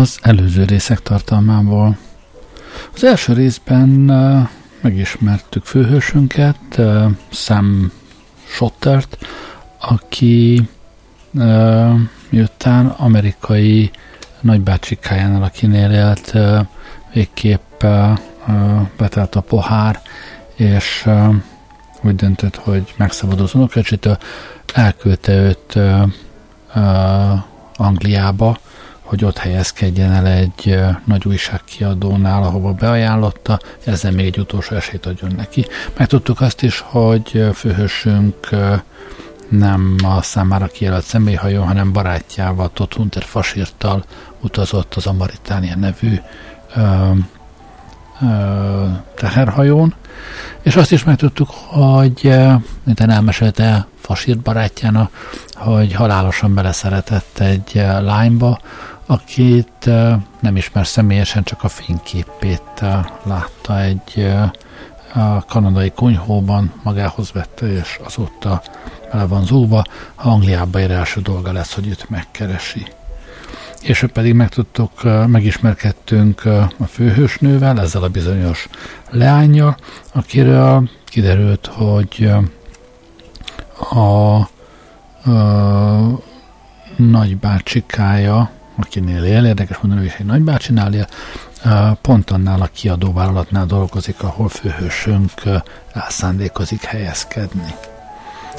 az előző részek tartalmából. Az első részben megismertük főhősünket, Sam Shottert, aki miután amerikai nagybácsikájánál, akinél élt, végképp betelt a pohár, és úgy döntött, hogy megszabadul az unokácsitől, elküldte őt Angliába, hogy ott helyezkedjen el egy nagy újságkiadónál, ahova beajánlotta, ezzel még egy utolsó esélyt adjon neki. Megtudtuk azt is, hogy főhősünk nem a számára kijelölt személyhajó, hanem barátjával, Todd Hunter fasírtal utazott az Amaritánia nevű ö, ö, teherhajón, és azt is megtudtuk, hogy mint elmesélte fasírt barátjának, hogy halálosan beleszeretett egy lányba, akit nem ismer személyesen, csak a fényképét látta egy a kanadai konyhóban, magához vette, és azóta bele van zúva, ha Angliába ér első dolga lesz, hogy őt megkeresi. És pedig megtudtuk, megismerkedtünk a főhősnővel, ezzel a bizonyos leányjal, akiről kiderült, hogy a, a nagybácsikája, akinél él, érdekes mondani, hogy egy nagybácsinál él, pont annál a kiadóvállalatnál dolgozik, ahol főhősünk elszándékozik helyezkedni.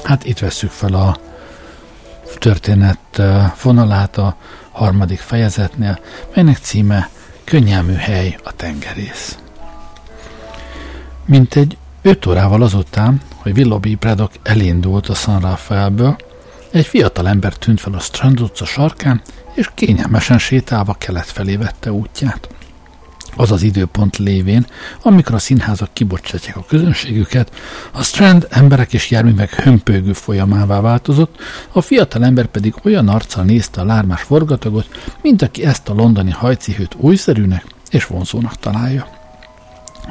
Hát itt veszük fel a történet vonalát a harmadik fejezetnél, melynek címe Könnyelmű hely a tengerész. Mint egy öt órával azután, hogy Willoughby Braddock elindult a San Rafaelből, egy fiatal ember tűnt fel a Strand utca sarkán, és kényelmesen sétálva kelet felé vette útját az az időpont lévén, amikor a színházak kibocsátják a közönségüket, a Strand emberek és járművek hömpögő folyamává változott, a fiatal ember pedig olyan arccal nézte a lármás forgatagot, mint aki ezt a londoni hajcihőt újszerűnek és vonzónak találja.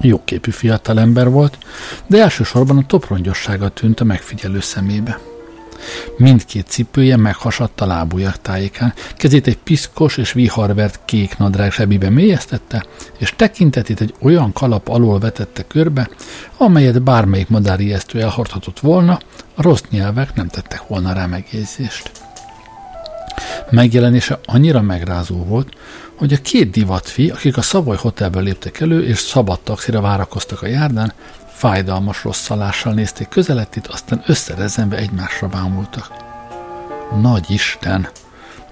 Jóképű fiatal ember volt, de elsősorban a toprongyossága tűnt a megfigyelő szemébe. Mindkét cipője meghasadt a lábujjak tájékán, kezét egy piszkos és viharvert kék nadrág zsebébe mélyeztette, és tekintetét egy olyan kalap alól vetette körbe, amelyet bármelyik madárijesztő elhordhatott volna, a rossz nyelvek nem tettek volna rá megjegyzést. Megjelenése annyira megrázó volt, hogy a két divatfi, akik a Savoy Hotelből léptek elő, és szabad taxira várakoztak a járdán, Fájdalmas rosszalással nézték közelettét, aztán összerezenve egymásra bámultak. Nagy Isten,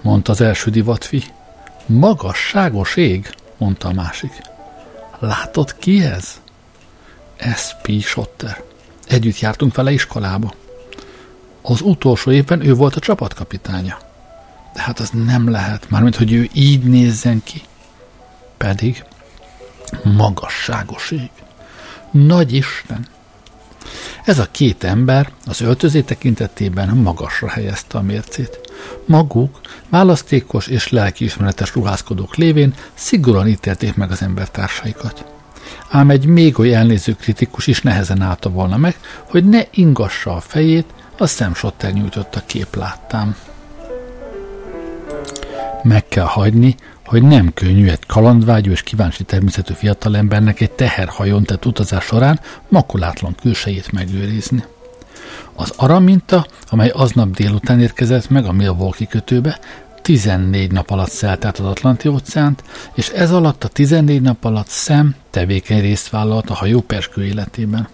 mondta az első divatfi. Magasságos ég, mondta a másik. Látod ki ez? S.P. Schotter. Együtt jártunk vele iskolába. Az utolsó évben ő volt a csapatkapitánya. De hát az nem lehet, mármint, hogy ő így nézzen ki. Pedig magasságos ég. Nagy Isten! Ez a két ember az öltözé tekintetében magasra helyezte a mércét. Maguk választékos és lelkiismeretes ruházkodók lévén szigorúan ítélték meg az embertársaikat. Ám egy még oly elnéző kritikus is nehezen állta volna meg, hogy ne ingassa a fejét, a szemsotter nyújtotta kép láttám. Meg kell hagyni, hogy nem könnyű egy kalandvágyó és kíváncsi természetű fiatalembernek egy teherhajón tett utazás során makulátlan külsejét megőrizni. Az araminta, amely aznap délután érkezett meg a Milwaukee kötőbe, 14 nap alatt szelt át az Atlanti óceánt, és ez alatt a 14 nap alatt szem tevékeny részt vállalt a hajó perskő életében.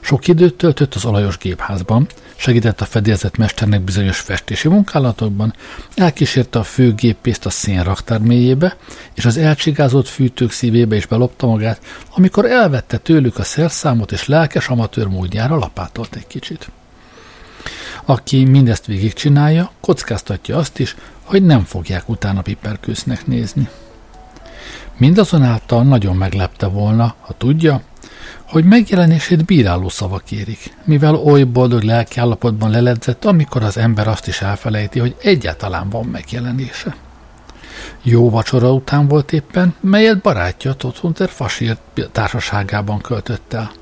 Sok időt töltött az olajos gépházban, segített a fedélzetmesternek bizonyos festési munkálatokban, elkísérte a főgépészt a szénraktár mélyébe, és az elcsigázott fűtők szívébe is belopta magát, amikor elvette tőlük a szerszámot, és lelkes amatőr módjára lapátolt egy kicsit. Aki mindezt végigcsinálja, kockáztatja azt is, hogy nem fogják utána piperkősznek nézni. Mindazonáltal nagyon meglepte volna, ha tudja, hogy megjelenését bíráló szavak érik, mivel oly boldog lelkiállapotban leledzett, amikor az ember azt is elfelejti, hogy egyáltalán van megjelenése. Jó vacsora után volt éppen, melyet barátja Todd Hunter fasírt társaságában költött el.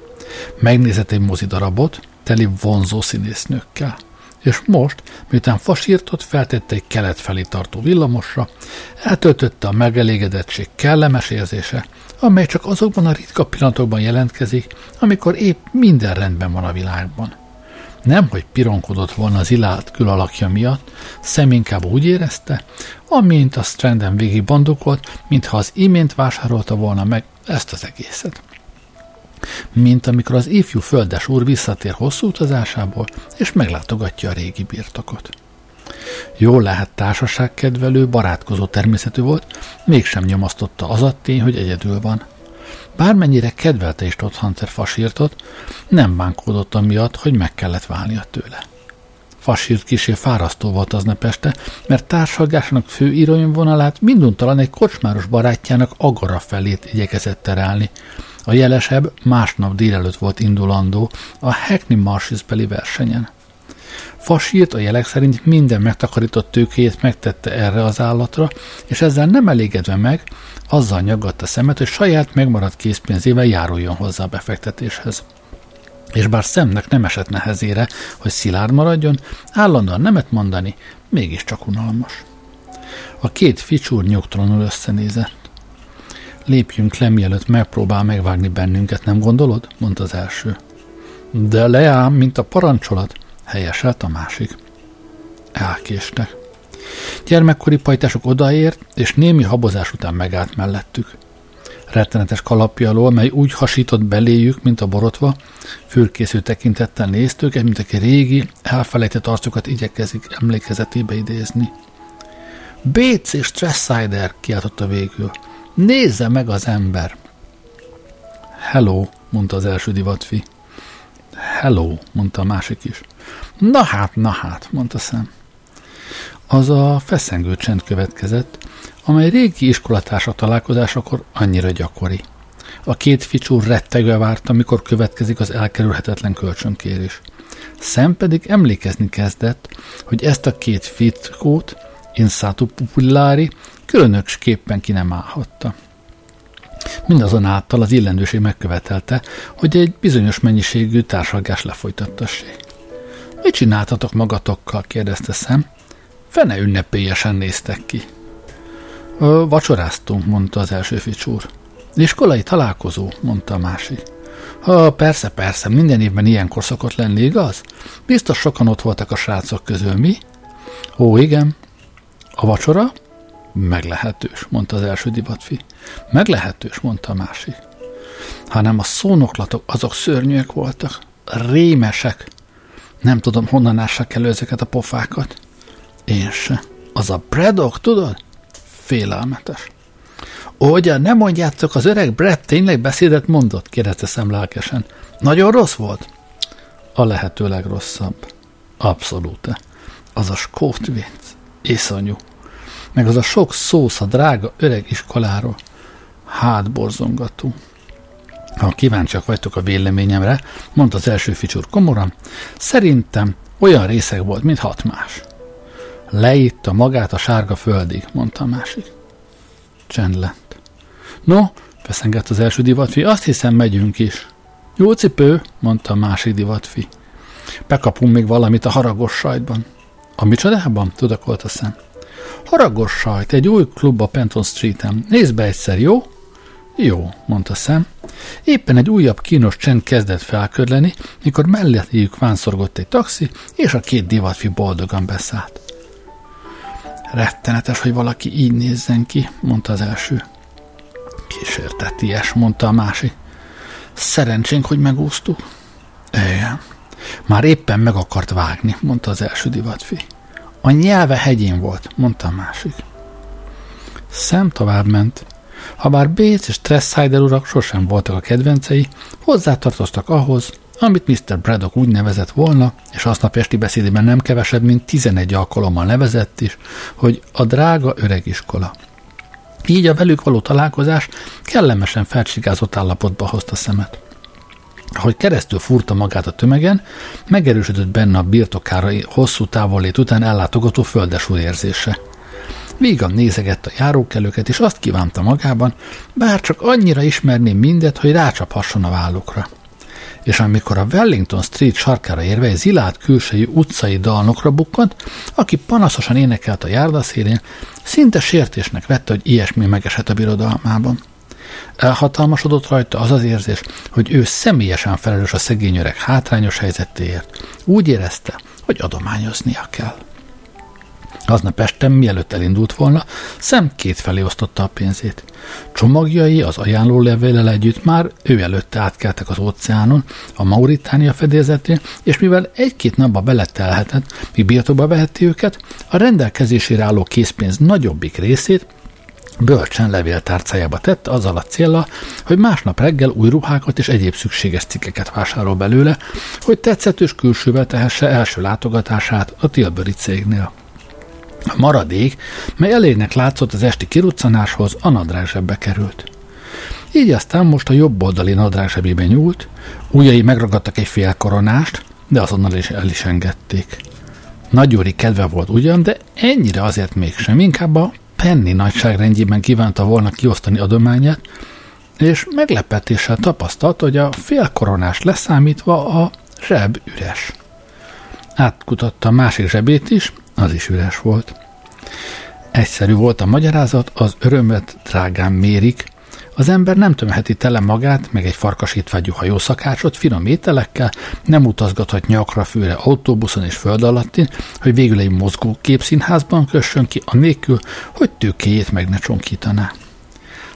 Megnézett egy mozidarabot, teli vonzó színésznőkkel. És most, miután fasírtot feltette egy kelet felé tartó villamosra, eltöltötte a megelégedettség kellemes érzése, amely csak azokban a ritka pillanatokban jelentkezik, amikor épp minden rendben van a világban. Nem, hogy pironkodott volna az ilált külalakja miatt, szem inkább úgy érezte, amint a Stranden végig bandukolt, mintha az imént vásárolta volna meg ezt az egészet. Mint amikor az ifjú földes úr visszatér hosszú utazásából, és meglátogatja a régi birtokot. Jól lehet társaságkedvelő, barátkozó természetű volt, mégsem nyomasztotta az a tény, hogy egyedül van. Bármennyire kedvelte is Todd Hunter fasírtot, nem bánkódott amiatt, hogy meg kellett válnia tőle. Fasírt kisé fárasztó volt aznap este, mert társalgásának fő irányvonalát minduntalan egy kocsmáros barátjának agara felét igyekezett terelni. A jelesebb másnap délelőtt volt indulandó a Hackney Marshes beli versenyen. Fasírt a jelek szerint minden megtakarított tőkéjét megtette erre az állatra, és ezzel nem elégedve meg, azzal nyaggatta szemet, hogy saját megmaradt készpénzével járuljon hozzá a befektetéshez. És bár szemnek nem esett nehezére, hogy szilárd maradjon, állandóan nemet mondani, mégiscsak unalmas. A két ficsúr nyugtalanul összenézett. Lépjünk le, mielőtt megpróbál megvágni bennünket, nem gondolod? mondta az első. De leám, mint a parancsolat, helyeselt a másik. Elkéstek. Gyermekkori pajtások odaért, és némi habozás után megállt mellettük. Rettenetes kalapja alól, mely úgy hasított beléjük, mint a borotva, fürkésző tekintettel néztük, őket, mint aki régi, elfelejtett arcokat igyekezik emlékezetébe idézni. Béc és Stresssider, kiáltotta végül. Nézze meg az ember! Hello, mondta az első divatfi. Hello, mondta a másik is. Na hát, na hát, mondta szem. Az a feszengő csend következett, amely régi iskolatársa találkozásakor annyira gyakori. A két ficsú rettegve várta, mikor következik az elkerülhetetlen kölcsönkérés. Szem pedig emlékezni kezdett, hogy ezt a két fitkót, insatu pupillári, különösképpen ki nem állhatta. Mindazonáltal az illendőség megkövetelte, hogy egy bizonyos mennyiségű társalgás lefolytattassék. Mit csináltatok magatokkal? kérdezte szem. Fene ünnepélyesen néztek ki. Ö, vacsoráztunk, mondta az első ficsúr. Iskolai találkozó, mondta a másik. Ha, persze, persze, minden évben ilyenkor szokott lenni, igaz? Biztos sokan ott voltak a srácok közül, mi? Ó, igen. A vacsora? Meglehetős, mondta az első divatfi. Meglehetős, mondta a másik. Hanem a szónoklatok azok szörnyűek voltak. Rémesek. Nem tudom, honnan ássak elő ezeket a pofákat. Én se. Az a Braddock, tudod? Félelmetes. Ugye, nem mondjátok, az öreg Brad tényleg beszédet mondott? kérdezte szem lelkesen. Nagyon rossz volt? A lehető legrosszabb. Abszolút. Az a skót vicc. Iszonyú. Meg az a sok szósz a drága öreg iskoláról. Hát borzongató. Ha kíváncsiak vagytok a véleményemre, mondta az első ficsúr komoran, szerintem olyan részeg volt, mint hat más. Leitta magát a sárga földig, mondta a másik. Csend lett. No, feszengett az első divatfi, azt hiszem megyünk is. Jó cipő, mondta a másik divatfi. Bekapunk még valamit a haragos sajtban. A micsodában? tudakolt a szem. Haragos sajt, egy új klub a Penton Street-en. Nézd be egyszer, jó? Jó, mondta szem. Éppen egy újabb kínos csend kezdett felködleni, mikor mellettéjük vánszorgott egy taxi, és a két divatfi boldogan beszállt. Rettenetes, hogy valaki így nézzen ki, mondta az első. Kísérteties, mondta a másik. Szerencsénk, hogy megúsztuk. Igen. Már éppen meg akart vágni, mondta az első divatfi. A nyelve hegyén volt, mondta a másik. Szem tovább ment. Habár Bates és Tresssider urak sosem voltak a kedvencei, hozzátartoztak ahhoz, amit Mr. Braddock úgy nevezett volna, és aznap esti beszédében nem kevesebb, mint 11 alkalommal nevezett is, hogy a drága öreg iskola. Így a velük való találkozás kellemesen felcsigázott állapotba hozta szemet. Ahogy keresztül furta magát a tömegen, megerősödött benne a birtokára hosszú távolét után ellátogató földesúr érzése. Vígan nézegette a járókelőket, és azt kívánta magában, bár csak annyira ismerném mindet, hogy rácsaphasson a vállukra. és amikor a Wellington Street sarkára érve egy zilált külsejű utcai dalnokra bukkant, aki panaszosan énekelt a járdaszélén, szinte sértésnek vette, hogy ilyesmi megesett a birodalmában. Elhatalmasodott rajta az az érzés, hogy ő személyesen felelős a szegény öreg hátrányos helyzetéért. Úgy érezte, hogy adományoznia kell. Aznap este, mielőtt elindult volna, szem kétfelé osztotta a pénzét. Csomagjai az ajánló levélel együtt már ő előtte átkeltek az óceánon, a Mauritánia fedélzetén, és mivel egy-két napba beletelhetett, míg birtokba veheti őket, a rendelkezésére álló készpénz nagyobbik részét bölcsen levéltárcájába tette azzal a célra, hogy másnap reggel új ruhákat és egyéb szükséges cikkeket vásárol belőle, hogy tetszetős külsővel tehesse első látogatását a Tilbury cégnél. A maradék, mely elégnek látszott az esti kiruccanáshoz, a nadrág került. Így aztán most a jobb oldali nadrág zsebébe nyúlt, ujjai megragadtak egy fél koronást, de azonnal is el is engedték. Nagyúri kedve volt ugyan, de ennyire azért mégsem, inkább a penny nagyságrendjében kívánta volna kiosztani adományát, és meglepetéssel tapasztalt, hogy a félkoronás leszámítva a zseb üres. Átkutatta a másik zsebét is, az is üres volt. Egyszerű volt a magyarázat, az örömet drágán mérik, az ember nem tömheti tele magát, meg egy farkasítvágyú hajószakácsot finom ételekkel, nem utazgathat nyakra főre autóbuszon és föld alattin, hogy végül egy mozgó képszínházban kössön ki, anélkül, hogy tőkéjét meg ne csonkítaná.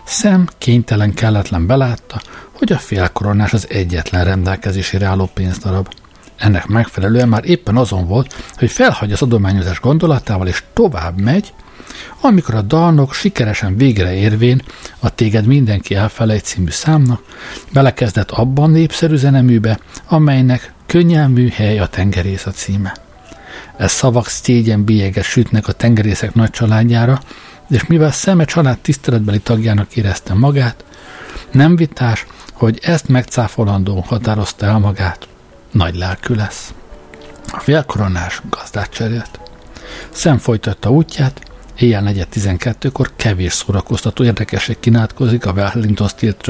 Szem kénytelen kelletlen belátta, hogy a félkoronás az egyetlen rendelkezésére álló pénzdarab. Ennek megfelelően már éppen azon volt, hogy felhagyja az adományozás gondolatával, és tovább megy, amikor a dalnok sikeresen végre érvén a Téged mindenki elfelejt című számnak belekezdett abban népszerű zeneműbe, amelynek könnyelmű hely a tengerész a címe. Ez szavak szégyen bélyeget sütnek a tengerészek nagy családjára, és mivel szeme család tiszteletbeli tagjának érezte magát, nem vitás, hogy ezt megcáfolandó határozta el magát. Nagy lelkű lesz. A félkoronás gazdát cserélt. Szem folytatta útját, Éjjel 4.12-kor kevés szórakoztató érdekesség kínálkozik a Wellington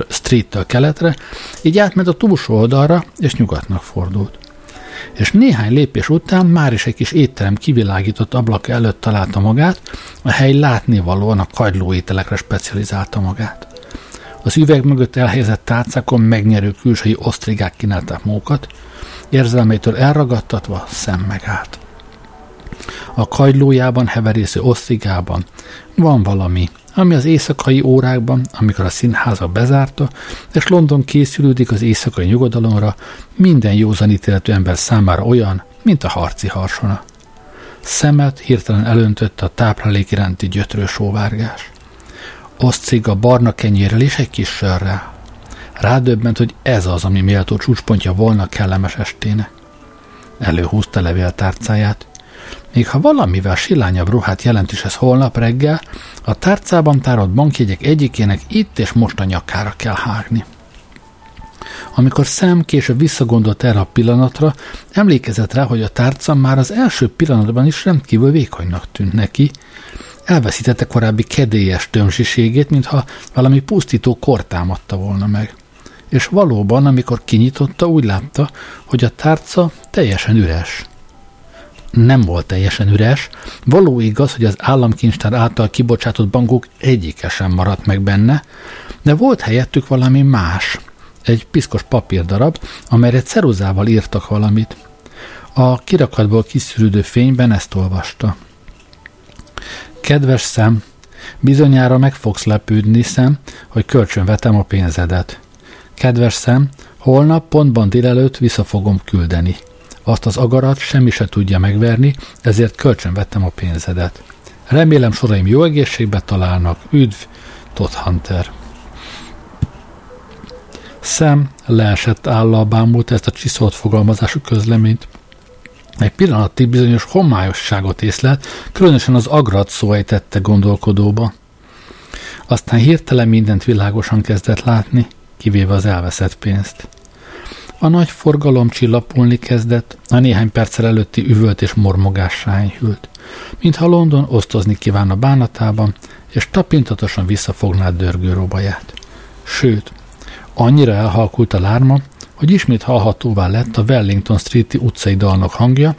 Street-től keletre, így átment a túlsó oldalra, és nyugatnak fordult. És néhány lépés után már is egy kis étterem kivilágított ablaka előtt találta magát, a hely látnivalóan a kagyló ételekre specializálta magát. Az üveg mögött elhelyezett tárcákon megnyerő külsői osztrigák kínálták mókat, érzelmeitől elragadtatva szem megállt. A kagylójában heverésző osztrigában van valami, ami az éjszakai órákban, amikor a színháza bezárta, és London készülődik az éjszakai nyugodalomra, minden józanítéletű ember számára olyan, mint a harci harsona. Szemet hirtelen elöntötte a táplálék iránti gyötrő sóvárgás. Oszciga barna kenyérrel és egy kis sörrel. Rádöbbent, hogy ez az, ami méltó csúcspontja volna kellemes estének. Előhúzta levéltárcáját, még ha valamivel silányabb ruhát jelent is ez holnap reggel, a tárcában tárolt bankjegyek egyikének itt és most a nyakára kell hágni. Amikor szem később visszagondolt erre a pillanatra, emlékezett rá, hogy a tárca már az első pillanatban is rendkívül vékonynak tűnt neki, elveszítette korábbi kedélyes tömzsiségét, mintha valami pusztító kor támadta volna meg. És valóban, amikor kinyitotta, úgy látta, hogy a tárca teljesen üres nem volt teljesen üres. Való igaz, hogy az államkincstár által kibocsátott bankok egyike sem maradt meg benne, de volt helyettük valami más, egy piszkos papírdarab, amelyre ceruzával írtak valamit. A kirakatból kiszűrődő fényben ezt olvasta. Kedves szem, bizonyára meg fogsz lepődni, szem, hogy kölcsönvetem a pénzedet. Kedves szem, holnap pontban délelőtt vissza fogom küldeni. Azt az agarat semmi se tudja megverni, ezért kölcsön vettem a pénzedet. Remélem soraim jó egészségbe találnak. Üdv, Todd Hunter. Szem leesett állal bámult ezt a csiszolt fogalmazású közleményt. Egy pillanatig bizonyos homályosságot észlelt, különösen az agrat szó ejtette gondolkodóba. Aztán hirtelen mindent világosan kezdett látni, kivéve az elveszett pénzt. A nagy forgalom csillapulni kezdett, a néhány perccel előtti üvölt és mormogás enyhült. Mintha London osztozni kívánna bánatában, és tapintatosan visszafogná dörgő robaját. Sőt, annyira elhalkult a lárma, hogy ismét hallhatóvá lett a Wellington Street-i utcai dalnak hangja,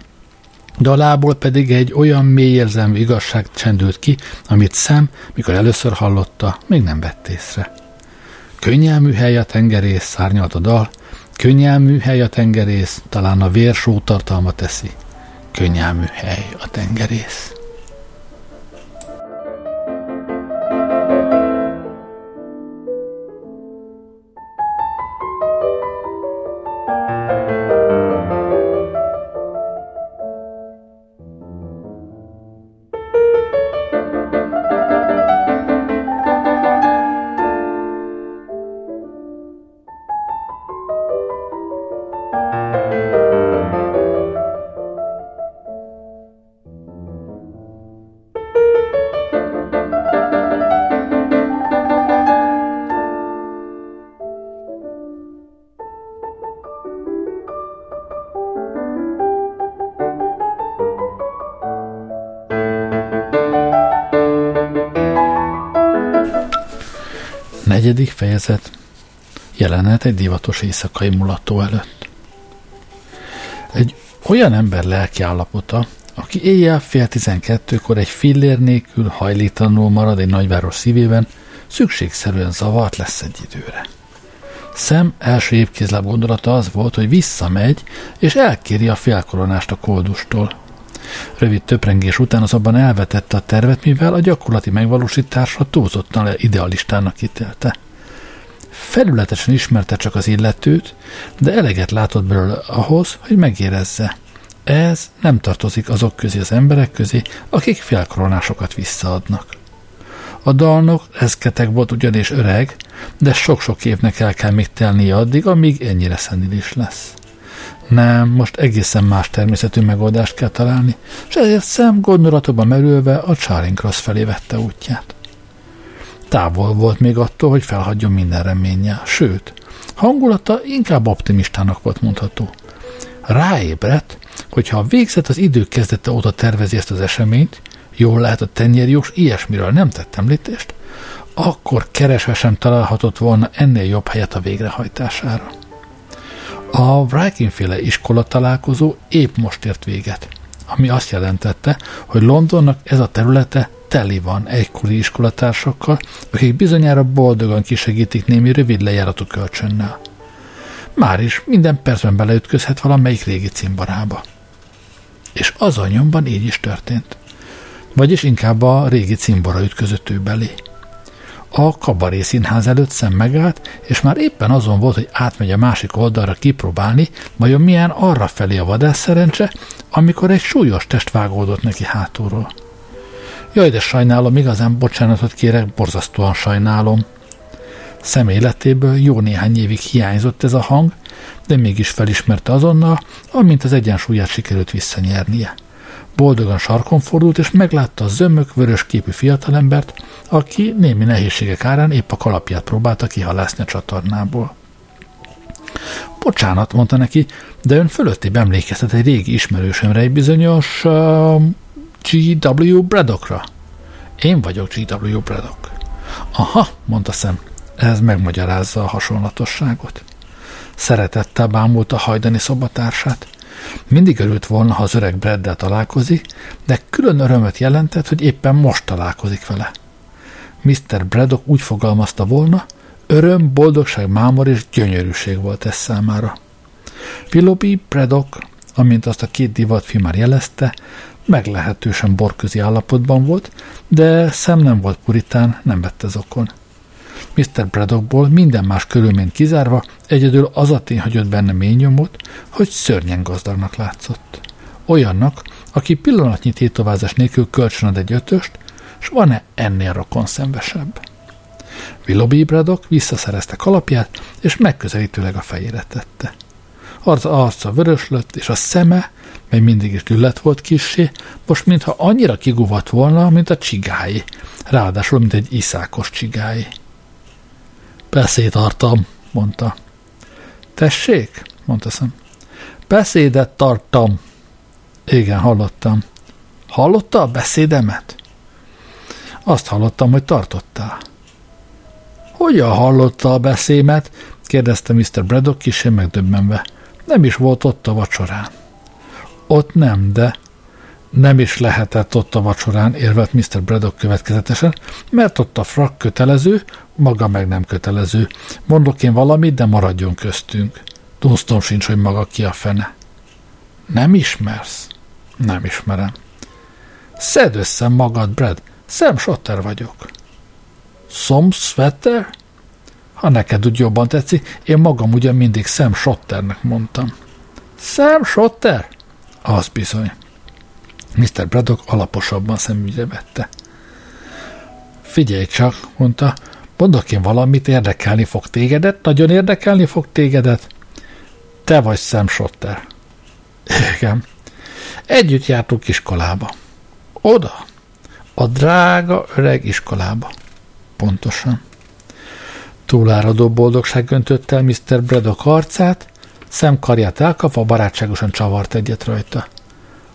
Dalából pedig egy olyan mély érzelmű igazság csendült ki, amit szem, mikor először hallotta, még nem vett észre. Könnyelmű hely a tengerész, szárnyalt a dal, könnyelmű hely a tengerész, talán a vér tartalma teszi. Könnyelmű hely a tengerész. Negyedik fejezet. Jelenet egy divatos éjszakai mulató előtt. Egy olyan ember lelki állapota, aki éjjel fél tizenkettőkor egy fillér nélkül hajlítanul marad egy nagyváros szívében, szükségszerűen zavart lesz egy időre. Szem első évkézláb gondolata az volt, hogy visszamegy, és elkéri a félkoronást a koldustól. Rövid töprengés után azonban elvetette a tervet, mivel a gyakorlati megvalósításra túlzottan idealistának ítélte. Felületesen ismerte csak az illetőt, de eleget látott belőle ahhoz, hogy megérezze. Ez nem tartozik azok közé az emberek közé, akik félkoronásokat visszaadnak. A dalnok ezketek volt ugyanis öreg, de sok-sok évnek el kell még telnie addig, amíg ennyire szenilis lesz. Nem, most egészen más természetű megoldást kell találni, és ezért szem gondolatokba merülve a Charing Cross felé vette útját. Távol volt még attól, hogy felhagyjon minden reménnyel, sőt, hangulata inkább optimistának volt mondható. Ráébredt, hogy ha a végzet az idő kezdete óta tervezi ezt az eseményt, jól lehet a tenyérjós ilyesmiről nem tett említést, akkor keresve sem találhatott volna ennél jobb helyet a végrehajtására. A Wriking-féle iskola találkozó épp most ért véget, ami azt jelentette, hogy Londonnak ez a területe teli van egykori iskolatársakkal, akik bizonyára boldogan kisegítik némi rövid lejáratú kölcsönnel. Már is minden percben beleütközhet valamelyik régi cimbarába. És az a nyomban így is történt. Vagyis inkább a régi cimbora ütközött ő belé. A kabaré színház előtt szem megállt, és már éppen azon volt, hogy átmegy a másik oldalra kipróbálni, vajon milyen arra felé a vadász szerencse, amikor egy súlyos test vágódott neki hátulról. Jaj, de sajnálom, igazán bocsánatot kérek, borzasztóan sajnálom. Személetéből jó néhány évig hiányzott ez a hang, de mégis felismerte azonnal, amint az egyensúlyát sikerült visszanyernie. Boldogan sarkon fordult, és meglátta a zömök, vörös képű fiatalembert, aki némi nehézségek árán épp a kalapját próbálta kihalászni a csatornából. Bocsánat, mondta neki, de ön fölötti emlékeztet egy régi ismerősömre, egy bizonyos uh, G.W. Braddockra. Én vagyok G.W. Braddock. Aha, mondta szem, ez megmagyarázza a hasonlatosságot. Szeretettel bámult a hajdani szobatársát. Mindig örült volna, ha az öreg Braddel találkozik, de külön örömöt jelentett, hogy éppen most találkozik vele. Mr. Braddock úgy fogalmazta volna, öröm, boldogság, mámor és gyönyörűség volt ez számára. Willoughby Braddock, amint azt a két divatfilm már jelezte, meglehetősen borközi állapotban volt, de szem nem volt puritán, nem vette zokon. Mr. Braddockból minden más körülményt kizárva egyedül az a tény hagyott benne mély nyomot, hogy szörnyen gazdagnak látszott. Olyannak, aki pillanatnyi tétovázás nélkül kölcsönad egy ötöst, és van-e ennél rokon szembesebb? Willoughby Braddock visszaszerezte kalapját, és megközelítőleg a fejére tette. Arca arca vörös lett, és a szeme, mely mindig is gyulladt volt kissé, most mintha annyira kiguvat volna, mint a csigái, ráadásul, mint egy iszákos csigái. Beszéd mondta. Tessék? mondta szem. Beszédet tartam. Igen, hallottam. Hallotta a beszédemet? Azt hallottam, hogy tartottál. Hogyan hallotta a beszémet? kérdezte Mr. Braddock kisé megdöbbenve. Nem is volt ott a vacsorán. Ott nem, de nem is lehetett ott a vacsorán, érvelt Mr. Braddock következetesen, mert ott a frak kötelező, maga meg nem kötelező. Mondok én valamit, de maradjon köztünk. Dunstom sincs, hogy maga ki a fene. Nem ismersz? Nem ismerem. Szedd össze magad, Brad. Sam Shotter vagyok. Sam Sweater? Ha neked úgy jobban tetszik, én magam ugyan mindig Sam Shotternek mondtam. Sam Shotter? Az bizony. Mr. Braddock alaposabban szemügyre vette. Figyelj csak, mondta, mondok én valamit, érdekelni fog tégedet, nagyon érdekelni fog tégedet. Te vagy Sam Shotter. Igen. Együtt jártunk iskolába. Oda. A drága öreg iskolába. Pontosan. Túláradó boldogság öntött el Mr. Braddock arcát, szemkarját elkapva barátságosan csavart egyet rajta.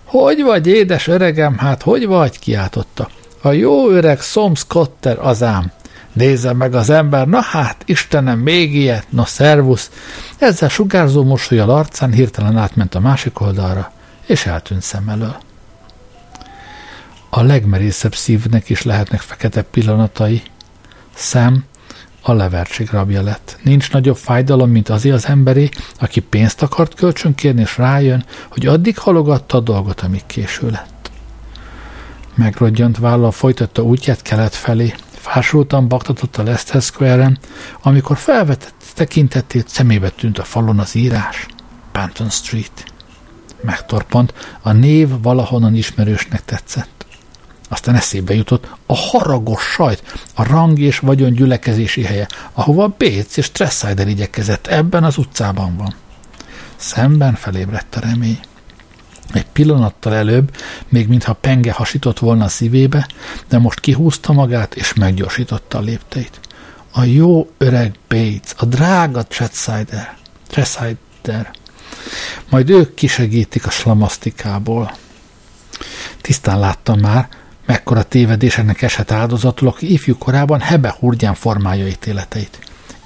Hogy vagy, édes öregem, hát hogy vagy? kiáltotta. A jó öreg Som Scotter az ám. Nézze meg az ember, na hát, Istenem, még ilyet, no szervusz. Ezzel sugárzó mosolyal arcán hirtelen átment a másik oldalra, és eltűnt szem elől. A legmerészebb szívnek is lehetnek fekete pillanatai. Szem a levertség rabja lett. Nincs nagyobb fájdalom, mint azért az emberé, aki pénzt akart kölcsönkérni, és rájön, hogy addig halogatta a dolgot, amíg késő lett. Megrodjant vállal folytatta útját kelet felé, fásultan baktatott a Leicester Square-en, amikor felvetett tekintetét szemébe tűnt a falon az írás. Panton Street. Megtorpant, a név valahonnan ismerősnek tetszett. Aztán eszébe jutott a haragos sajt, a rang és vagyon gyülekezési helye, ahova Béc és Tressider igyekezett, ebben az utcában van. Szemben felébredt a remény. Egy pillanattal előbb, még mintha penge hasított volna a szívébe, de most kihúzta magát és meggyorsította a lépteit. A jó öreg Bates, a drága Tressider, Tressider. Majd ők kisegítik a slamasztikából. Tisztán láttam már, mekkora tévedéseknek esett áldozatul, aki ifjú korában hebe hurgyán formálja ítéleteit.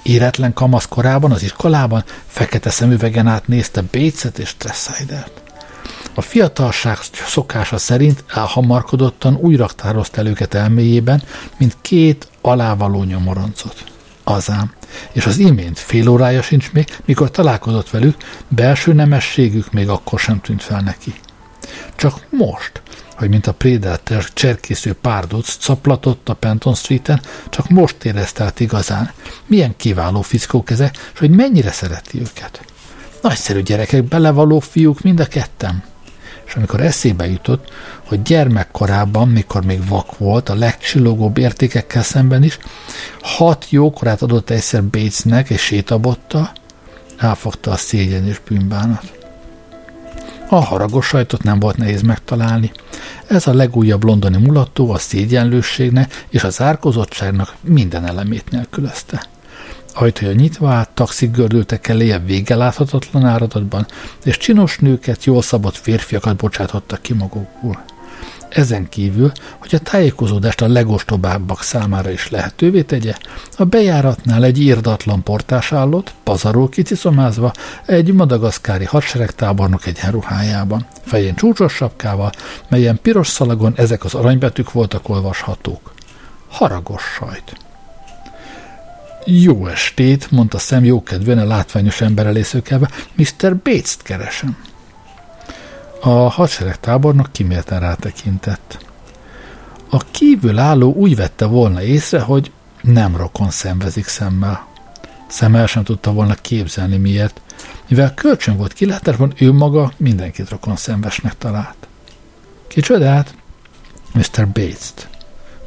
Éretlen kamasz korában az iskolában fekete szemüvegen át nézte Bécet és Tressidert. A fiatalság szokása szerint elhamarkodottan úgy raktározta el őket elméjében, mint két alávaló nyomoroncot. Azám. És az imént fél órája sincs még, mikor találkozott velük, belső nemességük még akkor sem tűnt fel neki. Csak most, hogy mint a Predator cserkésző párduc caplatott a Penton Street-en, csak most érezte át igazán, milyen kiváló fickók ezek, és hogy mennyire szereti őket. Nagyszerű gyerekek, belevaló fiúk mind a ketten. És amikor eszébe jutott, hogy gyermekkorában, mikor még vak volt, a legcsillogóbb értékekkel szemben is, hat jókorát adott egyszer Batesnek és sétabotta, elfogta a szégyen és bűnbánat. A haragos sajtot nem volt nehéz megtalálni. Ez a legújabb londoni mulató a szégyenlősségnek és az árkozottságnak minden elemét nélkülözte. Ajtója nyitva át, taxik gördültek elé a vége láthatatlan áradatban, és csinos nőket, jól szabott férfiakat bocsátottak ki magukból. Ezen kívül, hogy a tájékozódást a legostobábbak számára is lehetővé tegye, a bejáratnál egy írdatlan portás állott, pazarul kiciszomázva, egy madagaszkári hadseregtábornok egyenruhájában, fején csúcsos sapkával, melyen piros szalagon ezek az aranybetűk voltak olvashatók. Haragos sajt. Jó estét, mondta szem jókedvűen a látványos ember elészőkelve, Mr. Bates-t keresem. A hadseregtábornok kimélten rátekintett. A kívül álló úgy vette volna észre, hogy nem rokon szenvezik szemmel. Szemmel sem tudta volna képzelni miért, mivel kölcsön volt kilátásban, ő maga mindenkit rokon szenvesnek talált. Kicsodát? Mr. Bates-t.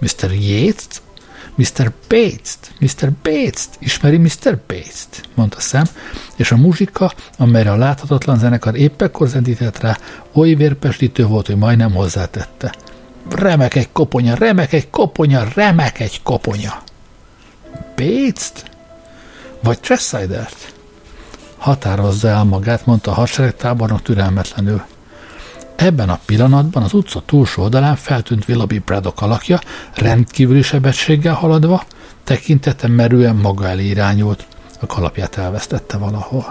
Mr. Yates-t? Mr. Bates-t, Mr. Bates-t, ismeri Mr. Bates-t, mondta szem, és a muzsika, amelyre a láthatatlan zenekar épp ekkor zendített rá, oly vérpesdítő volt, hogy majdnem hozzátette. Remek egy koponya, remek egy koponya, remek egy koponya. Bates-t? Vagy Tressidert? Határozza el magát, mondta a hadseregtábornok türelmetlenül. Ebben a pillanatban az utca túlsó oldalán feltűnt Willoughby Braddock alakja, rendkívüli sebességgel haladva, tekintete merően maga elé irányult. A kalapját elvesztette valahol.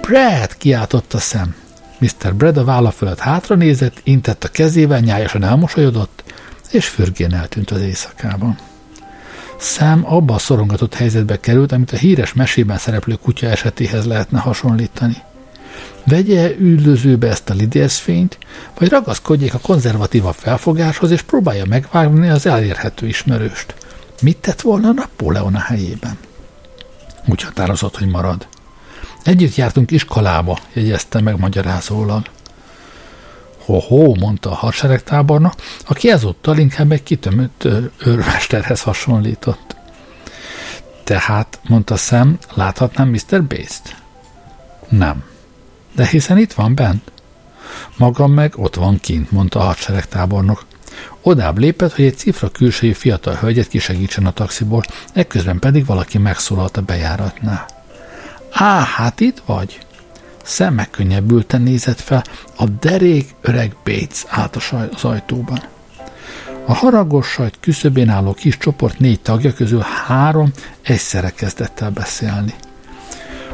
Brad! kiáltotta szem. Mr. Brad a válla fölött hátra nézett, intett a kezével, nyájasan elmosolyodott, és fürgén eltűnt az éjszakában. Sam abba a szorongatott helyzetbe került, amit a híres mesében szereplő kutya esetéhez lehetne hasonlítani. Vegye üldözőbe ezt a lidészfényt, vagy ragaszkodjék a konzervatívabb felfogáshoz, és próbálja megvágni az elérhető ismerőst. Mit tett volna Napóleon a helyében? Úgy határozott, hogy marad. Együtt jártunk iskolába, jegyezte meg magyarázólag. Ho-ho, mondta a hadseregtáborna, aki ezúttal inkább egy kitömött őrmesterhez hasonlított. Tehát, mondta Sam, láthatnám Mr. Bates-t? Nem. De hiszen itt van bent. Magam meg ott van kint, mondta a hadseregtábornok. Odább lépett, hogy egy cifra külsőjű fiatal hölgyet kisegítsen a taxiból, ekközben pedig valaki megszólalt a bejáratnál. Á, hát itt vagy? Szem megkönnyebbülten nézett fel, a derék öreg Bates állt az ajtóban. A haragos sajt küszöbén álló kis csoport négy tagja közül három egyszerre kezdett el beszélni.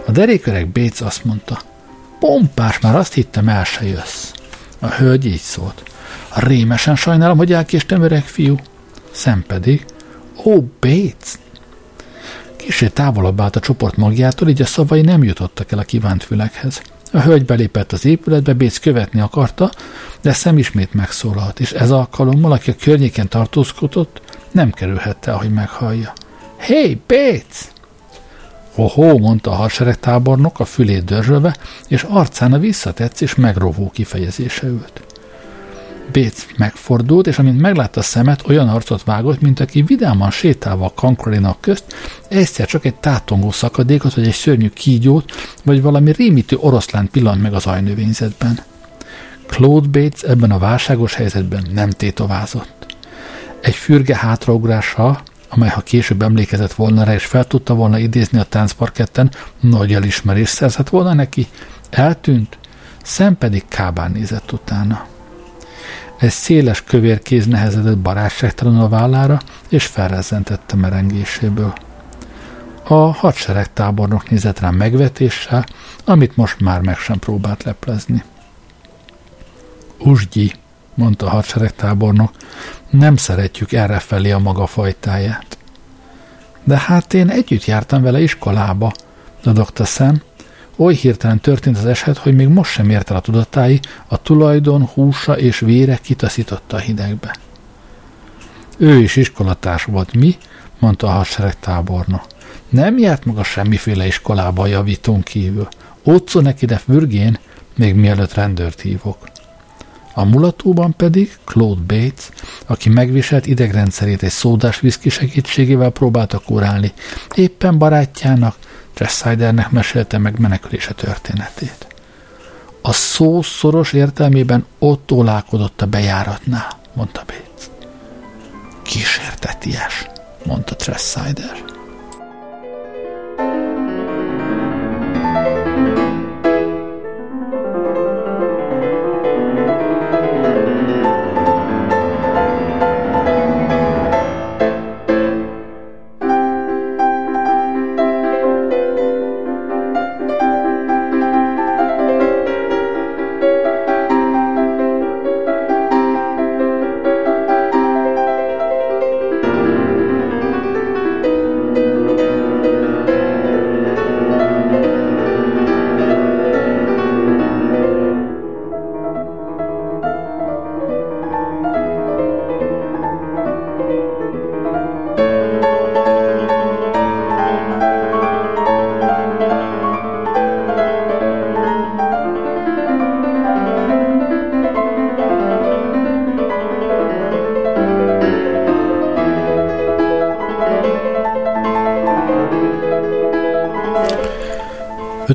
A derék öreg Bates azt mondta, pompás, már azt hittem, el se jössz. A hölgy így szólt. Rémesen sajnálom, hogy elkéstem, öreg fiú. Szem pedig, ó, Bates, Kicsi távolabb állt a csoport magjától, így a szavai nem jutottak el a kívánt fülekhez. A hölgy belépett az épületbe, Béc követni akarta, de szem ismét megszólalt, és ez alkalommal, aki a környéken tartózkodott, nem kerülhette, ahogy meghallja. Hé, hey, Béc! Ho-ho, mondta a hadsereg tábornok a fülét dörzsölve, és arcán a visszatetszés megrovó kifejezése ült. Béc megfordult, és amint meglátta szemet, olyan arcot vágott, mint aki vidáman sétálva a kankorinak közt, egyszer csak egy tátongó szakadékot, vagy egy szörnyű kígyót, vagy valami rémítő oroszlán pillant meg az ajnövényzetben. Claude Bates ebben a válságos helyzetben nem tétovázott. Egy fürge hátraugrással, amely ha később emlékezett volna rá, és fel tudta volna idézni a táncparketten, nagy elismerést szerzett volna neki, eltűnt, szem pedig kábán nézett utána. Egy széles kövér kéz nehezedett barátságtalan a vállára, és felrezzentette merengéséből. A hadsereg tábornok nézett rám megvetéssel, amit most már meg sem próbált leplezni. Usgyi, mondta a hadsereg tábornok, nem szeretjük errefelé a maga fajtáját. De hát én együtt jártam vele iskolába, dadogta szem, Oly hirtelen történt az eset, hogy még most sem ért el a tudatái, a tulajdon, húsa és vére kitaszította a hidegbe. Ő is iskolatárs volt, mi? mondta a hadsereg táborna. Nem járt maga semmiféle iskolába a javítón kívül. Ótszó neki de fürgén, még mielőtt rendőrt hívok. A mulatóban pedig Claude Bates, aki megviselt idegrendszerét egy szódás viszki segítségével próbálta kurálni, éppen barátjának, Tressidernek mesélte meg menekülése történetét. A szó szoros értelmében ott ólálkodott a bejáratnál, mondta Bates. Kísérteties, mondta Tressider.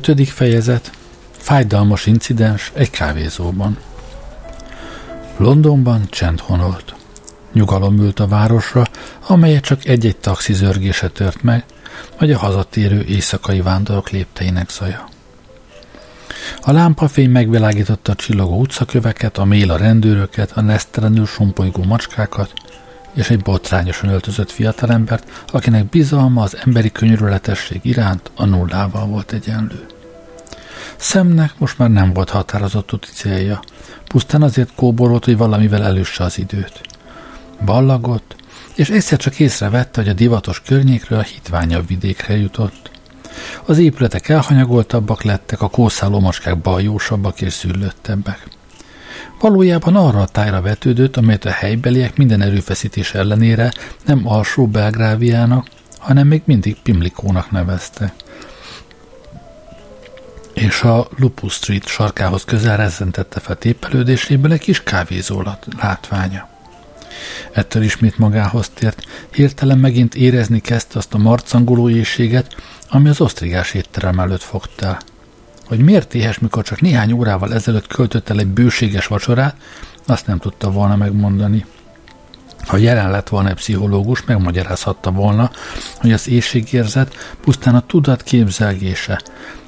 Ötödik fejezet. Fájdalmas incidens egy kávézóban. Londonban csend honolt. Nyugalom ült a városra, amelyet csak egy-egy taxi zörgése tört meg, vagy a hazatérő éjszakai vándorok lépteinek zaja. A lámpafény megvilágította a csillogó utcaköveket, a mél a rendőröket, a nesztelenül sompolygó macskákat, és egy botrányosan öltözött fiatalembert, akinek bizalma az emberi könyörületesség iránt a nullával volt egyenlő. Szemnek most már nem volt határozott úti célja, pusztán azért kóborolt, hogy valamivel elősse az időt. Ballagott, és egyszer csak észrevette, hogy a divatos környékről a hitványabb vidékre jutott. Az épületek elhanyagoltabbak lettek, a kószáló macskák bajósabbak és szüllöttebbek. Valójában arra a tájra vetődött, amelyet a helybeliek minden erőfeszítés ellenére nem alsó Belgráviának, hanem még mindig Pimlikónak nevezte. És a Lupus Street sarkához közel rezentette fel tépelődéséből egy kis kávézó látványa. Ettől ismét magához tért, hirtelen megint érezni kezdte azt a marcangoló éjséget, ami az osztrigás étterem előtt fogta. Hogy miért éhes, mikor csak néhány órával ezelőtt költött el egy bőséges vacsorát, azt nem tudta volna megmondani. Ha jelen lett volna egy pszichológus, megmagyarázhatta volna, hogy az éjségérzet pusztán a tudat képzelgése,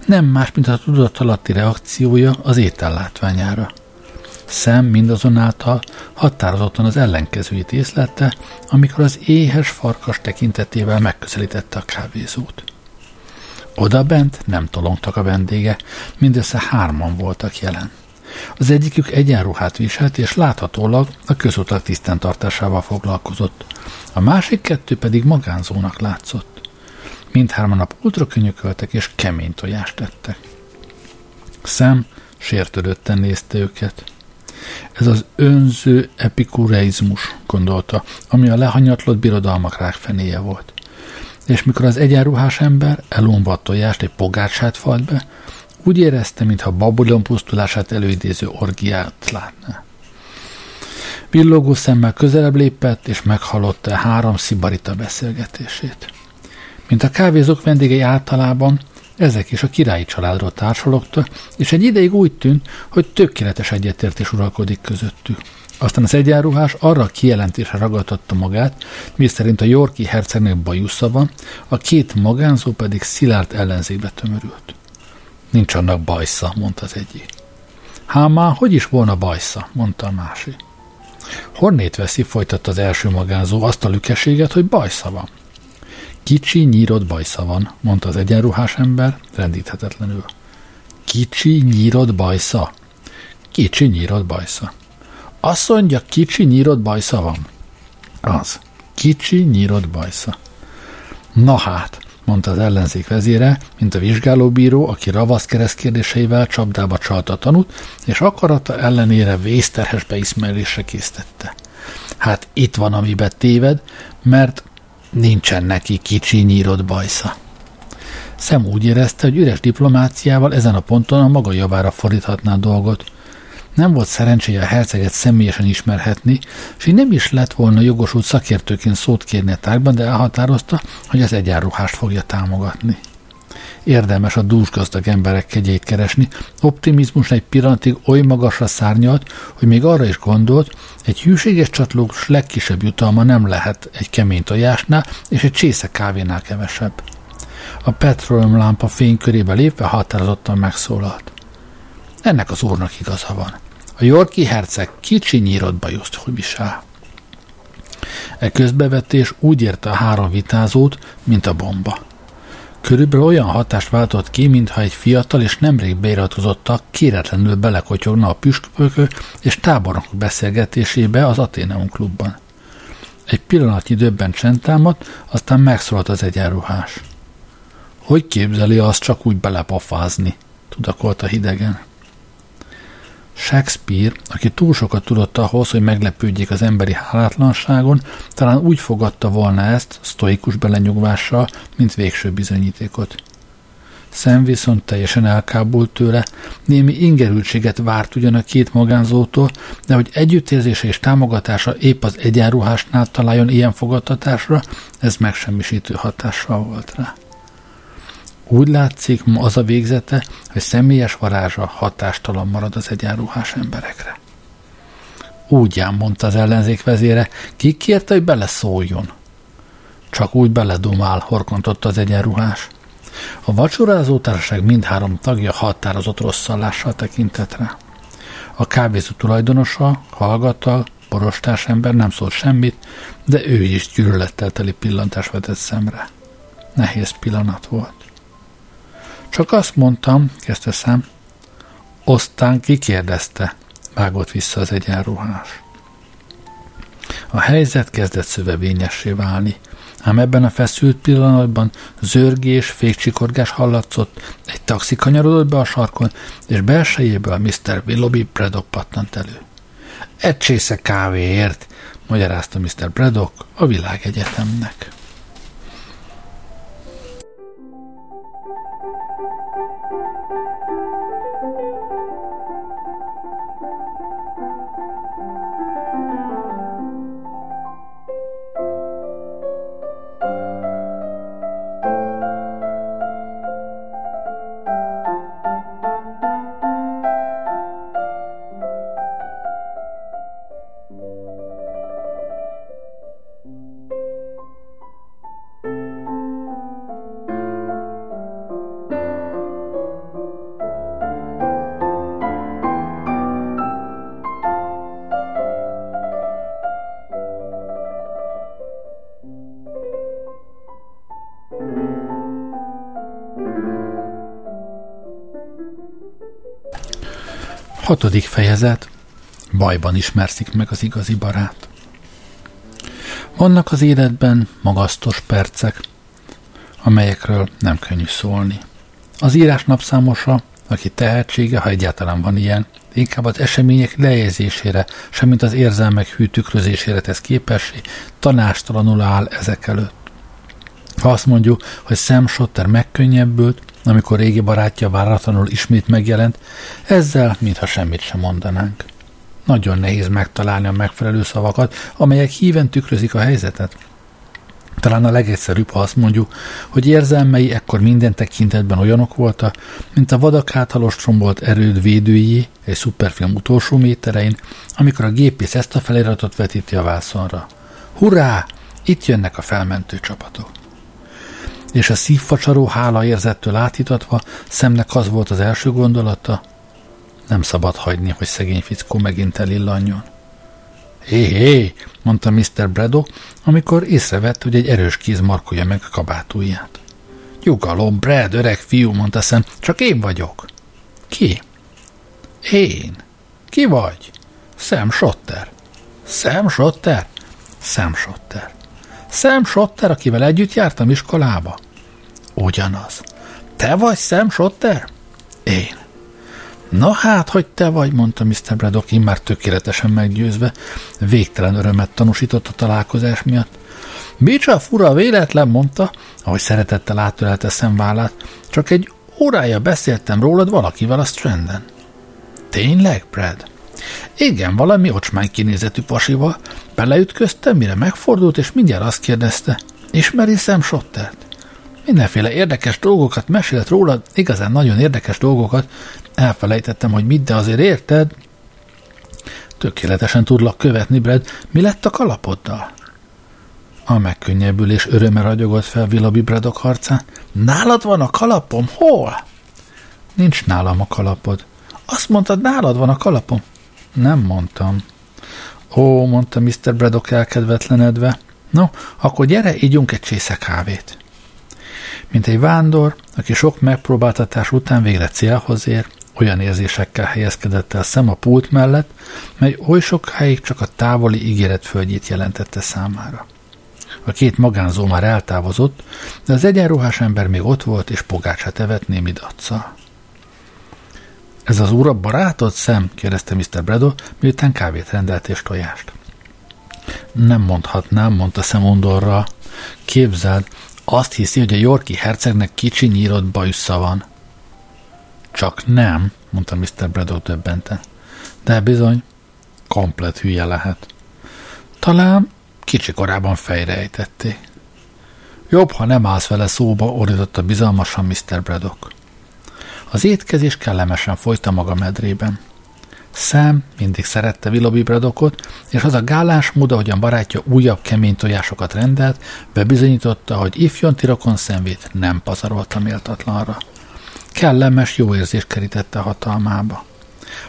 nem más, mint a tudatalatti reakciója az étellátványára. Szem mindazonáltal határozottan az ellenkezőjét észlette, amikor az éhes farkas tekintetével megközelítette a kávézót. Oda bent nem tolongtak a vendége, mindössze hárman voltak jelen. Az egyikük egyenruhát viselt, és láthatólag a közutak tisztántartásával foglalkozott. A másik kettő pedig magánzónak látszott. Mindhárman a pultra könyököltek, és kemény tojást tettek. Szem sértődötten nézte őket. Ez az önző epikureizmus, gondolta, ami a lehanyatlott birodalmak rákfenéje volt és mikor az egyenruhás ember elomba a tojást egy pogácsát falt be, úgy érezte, mintha Babylon pusztulását előidéző orgiát látná. Villogó szemmel közelebb lépett, és meghallotta három szibarita beszélgetését. Mint a kávézók vendégei általában, ezek is a királyi családról társalogtak, és egy ideig úgy tűnt, hogy tökéletes egyetértés uralkodik közöttük. Aztán az egyenruhás arra a kijelentésre ragadtatta magát, mi szerint a Yorki hercegnek bajusza van, a két magánzó pedig szilárd ellenzékbe tömörült. Nincs annak bajsza, mondta az egyik. Hámá, hogy is volna bajsza, mondta a másik. Hornét veszi, folytatta az első magánzó azt a lükeséget, hogy bajsza van. Kicsi, nyírott bajsza van, mondta az egyenruhás ember, rendíthetetlenül. Kicsi, nyírott bajsza? Kicsi, nyírott bajsza. Azt mondja, kicsi nyírod bajsza van. Az. Kicsi nyírod bajsza. Na hát, mondta az ellenzék vezére, mint a vizsgálóbíró, aki ravasz keresztkérdéseivel csapdába csalta tanút, és akarata ellenére vészterhes beismerésre késztette. Hát itt van, amiben téved, mert nincsen neki kicsi nyírod bajsza. Szem úgy érezte, hogy üres diplomáciával ezen a ponton a maga javára fordíthatná a dolgot – nem volt szerencséje a herceget személyesen ismerhetni, és így nem is lett volna jogosult szakértőként szót kérni a tárgyban, de elhatározta, hogy az egyenruhást fogja támogatni. Érdemes a dúsgazdag emberek kegyeit keresni, optimizmus egy pillanatig oly magasra szárnyalt, hogy még arra is gondolt, egy hűséges csatlós legkisebb jutalma nem lehet egy kemény tojásnál és egy csésze kávénál kevesebb. A petroleum lámpa fénykörébe lépve határozottan megszólalt. Ennek az úrnak igaza van. A Yorki herceg kicsi nyírott bajuszt visel. E közbevetés úgy érte a három vitázót, mint a bomba. Körülbelül olyan hatást váltott ki, mintha egy fiatal és nemrég beiratkozottak kéretlenül belekotyogna a püspökök és tábornokok beszélgetésébe az Ateneum klubban. Egy pillanatnyi döbben csendtámadt, aztán megszólalt az egyenruhás. Hogy képzeli azt csak úgy belepafázni? tudakolta hidegen. Shakespeare, aki túl sokat tudott ahhoz, hogy meglepődjék az emberi hálátlanságon, talán úgy fogadta volna ezt, sztoikus belenyugvással, mint végső bizonyítékot. Szem viszont teljesen elkábult tőle, némi ingerültséget várt ugyan a két magánzótól, de hogy együttérzése és támogatása épp az egyenruhásnál találjon ilyen fogadtatásra, ez megsemmisítő hatással volt rá. Úgy látszik ma az a végzete, hogy személyes varázsa hatástalan marad az egyenruhás emberekre. Úgy ám mondta az ellenzék vezére, ki kérte, hogy beleszóljon. Csak úgy beledumál, horkontotta az egyenruhás. A vacsorázó társaság mindhárom tagja határozott rosszallással tekintett rá. A kávézó tulajdonosa, hallgattal, borostás ember nem szólt semmit, de ő is gyűlölettel teli pillantást vetett szemre. Nehéz pillanat volt. Csak azt mondtam, kezdte szem. Aztán kikérdezte, vágott vissza az egyenruhás. A helyzet kezdett szövevényessé válni, ám ebben a feszült pillanatban zörgés, fékcsikorgás hallatszott, egy taxi kanyarodott be a sarkon, és belsejéből Mr. Willoughby Braddock pattant elő. Egy csésze kávéért, magyarázta Mr. Braddock a világegyetemnek. Hatodik fejezet. Bajban ismerszik meg az igazi barát. Vannak az életben magasztos percek, amelyekről nem könnyű szólni. Az írás napszámosa, aki tehetsége, ha egyáltalán van ilyen, inkább az események lejegyzésére, semmint az érzelmek hű tükrözésére tesz képessé, tanástalanul áll ezek előtt. Ha azt mondjuk, hogy Sam Shotter megkönnyebbült, amikor régi barátja váratlanul ismét megjelent, ezzel mintha semmit sem mondanánk. Nagyon nehéz megtalálni a megfelelő szavakat, amelyek híven tükrözik a helyzetet. Talán a legegyszerűbb, ha azt mondjuk, hogy érzelmei ekkor minden tekintetben olyanok voltak, mint a vadak által ostrombolt erőd védői egy szuperfilm utolsó méterein, amikor a gépész ezt a feliratot vetíti a vászonra. Hurrá! Itt jönnek a felmentő csapatok és a szívfacsaró hála érzettől átítatva szemnek az volt az első gondolata, nem szabad hagyni, hogy szegény fickó megint elillanjon. Hé, hé, mondta Mr. Bredo, amikor észrevett, hogy egy erős kéz markolja meg a kabátúját. Nyugalom, Brad, öreg fiú, mondta szem, csak én vagyok. Ki? Én. Ki vagy? Sam Shotter. Sam Shotter? Sam Shotter. Sam Shotter, akivel együtt jártam iskolába. Ugyanaz. Te vagy Sam Shotter? Én. Na hát, hogy te vagy, mondta Mr. Braddock, már tökéletesen meggyőzve. Végtelen örömet tanúsított a találkozás miatt. Bicsa fura véletlen, mondta, ahogy szeretettel átölelte szemvállát. Csak egy órája beszéltem rólad valakivel a Stranden. Tényleg, Brad? Igen, valami ocsmány kinézetű pasival. Beleütköztem, mire megfordult, és mindjárt azt kérdezte. Ismeri Sam Shottert? Mindenféle érdekes dolgokat mesélt róla, igazán nagyon érdekes dolgokat. Elfelejtettem, hogy mit, de azért érted? Tökéletesen tudlak követni, Brad. Mi lett a kalapoddal? A megkönnyebbülés öröme ragyogott fel Villabi Bradok harcán. Nálad van a kalapom? Hol? Nincs nálam a kalapod. Azt mondtad, nálad van a kalapom. Nem mondtam. Ó, mondta Mr. Braddock elkedvetlenedve. No, akkor gyere, ígyunk egy csésze kávét mint egy vándor, aki sok megpróbáltatás után végre célhoz ér, olyan érzésekkel helyezkedett el szem a pult mellett, mely oly sokáig csak a távoli ígéretföldjét jelentette számára. A két magánzó már eltávozott, de az egyenruhás ember még ott volt, és pogácsát evett némi daccal. Ez az úr a barátod, szem? kérdezte Mr. Bredo, miután kávét rendelt és tojást. Nem mondhatnám, mondta Szemondorra. Képzeld, azt hiszi, hogy a Yorki hercegnek kicsi nyírott bajusza van. Csak nem, mondta Mr. Braddock döbbenten. De bizony, komplet hülye lehet. Talán kicsi korában fejrejtették. Jobb, ha nem állsz vele szóba, ordította bizalmasan Mr. Braddock. Az étkezés kellemesen folyta maga medrében. Sam mindig szerette Willoughby Braddockot, és az a gálás mód, ahogyan barátja újabb kemény tojásokat rendelt, bebizonyította, hogy ifjonti rokon szemét nem pazarolta méltatlanra. Kellemes jó érzés kerítette hatalmába.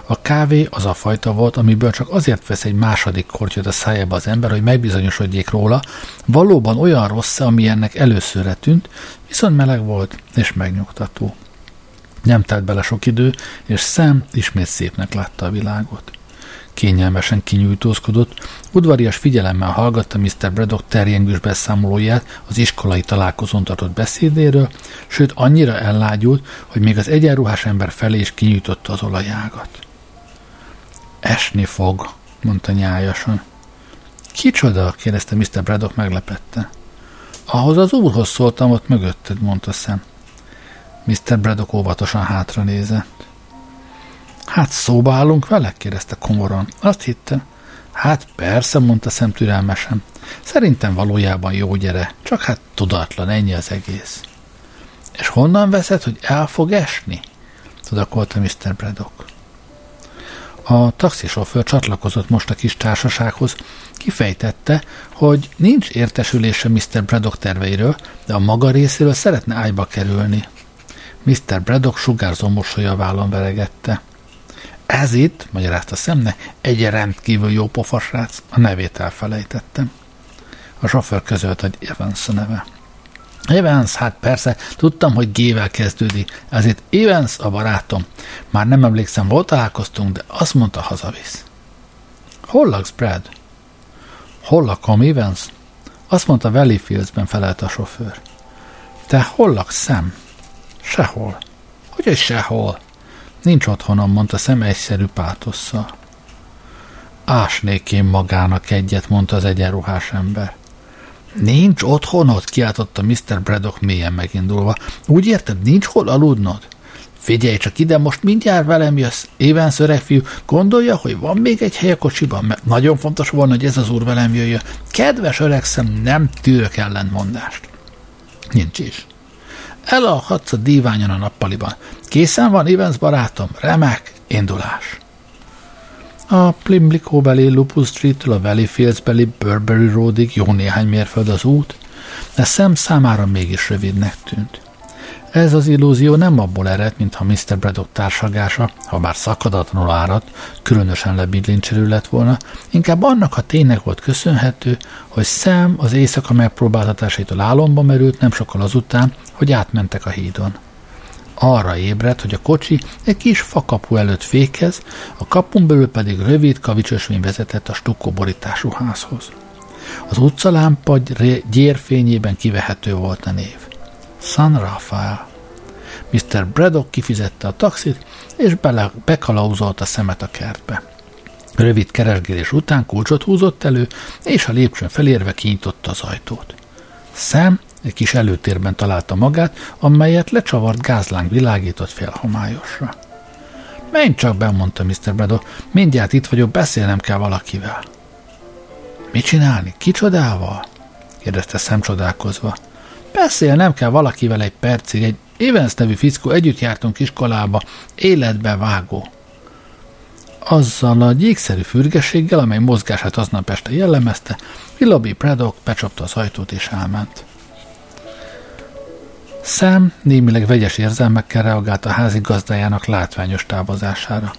A kávé az a fajta volt, amiből csak azért vesz egy második kortyot a szájába az ember, hogy megbizonyosodjék róla, valóban olyan rossz, ami ennek előszörre tűnt, viszont meleg volt és megnyugtató. Nem telt bele sok idő, és szem ismét szépnek látta a világot. Kényelmesen kinyújtózkodott, udvarias figyelemmel hallgatta Mr. Braddock terjengős beszámolóját az iskolai találkozón tartott beszédéről, sőt annyira ellágyult, hogy még az egyenruhás ember felé is kinyújtotta az olajágat. Esni fog, mondta nyájasan. Kicsoda? kérdezte Mr. Braddock meglepette. Ahhoz az úrhoz szóltam ott mögötted, mondta szem. Mr. Braddock óvatosan hátra nézett. Hát szóba állunk vele? kérdezte komoran. Azt hittem. Hát persze, mondta szem. Szerintem valójában jó gyere, csak hát tudatlan, ennyi az egész. És honnan veszed, hogy el fog esni? tudakolta Mr. Braddock. A taxisofőr csatlakozott most a kis társasághoz, kifejtette, hogy nincs értesülése Mr. Braddock terveiről, de a maga részéről szeretne ágyba kerülni. Mr. Braddock sugárzó mosolya vállon veregette. Ez itt, magyarázta szemne, egy rendkívül jó pofasrác, a nevét elfelejtettem. A sofőr közölt, hogy Evans a neve. Evans, hát persze, tudtam, hogy G-vel kezdődik, ezért Evans a barátom. Már nem emlékszem, volt találkoztunk, de azt mondta, hazavisz. Hol laksz, Brad? Hol lakom, Evans? Azt mondta, Valley Fields-ben felelt a sofőr. Te hol laksz, Sam? Sehol. Hogy sehol? Nincs otthonom, mondta szem egyszerű pátosszal. Ásnék én magának egyet, mondta az egyenruhás ember. Nincs otthonod? kiáltotta Mr. Braddock mélyen megindulva. Úgy érted, nincs hol aludnod? Figyelj csak ide, most mindjárt velem jössz. Évens fiú, gondolja, hogy van még egy hely a kocsiban, mert nagyon fontos volna, hogy ez az úr velem jöjjön. Kedves öregszem, nem tűrök ellentmondást. Nincs is. Elalhatsz a díványon a nappaliban. Készen van, Evans barátom? Remek, indulás. A Plimlico beli Lupus Street-től a Valley Fields beli Burberry Roadig jó néhány mérföld az út, de szem számára mégis rövidnek tűnt. Ez az illúzió nem abból ered, mintha Mr. Braddock társagása, ha bár szakadatlanul áradt, különösen lebidlincserő lett volna, inkább annak a ténynek volt köszönhető, hogy szem az éjszaka megpróbáltatásaitól álomba merült nem sokkal azután, hogy átmentek a hídon. Arra ébredt, hogy a kocsi egy kis fakapu előtt fékez, a kapun belül pedig rövid kavicsösvény vezetett a stukkóborítású házhoz. Az utcalámpa gyérfényében kivehető volt a név. San Rafael. Mr. Braddock kifizette a taxit, és bele, bekalauzolt a szemet a kertbe. Rövid keresgélés után kulcsot húzott elő, és a lépcsőn felérve kinyitotta az ajtót. Sam egy kis előtérben találta magát, amelyet lecsavart gázláng világított félhomályosra. Menj csak be, mondta Mr. Braddock, mindjárt itt vagyok, beszélnem kell valakivel. Mit csinálni? Kicsodával? kérdezte szemcsodálkozva. Beszél, nem kell valakivel egy percig, egy Evans nevű fickó, együtt jártunk iskolába, életbe vágó. Azzal a gyékszerű fürgességgel, amely mozgását aznap este jellemezte, Willoughby Braddock becsapta az ajtót és elment. Sam némileg vegyes érzelmekkel reagált a házi gazdájának látványos távozására.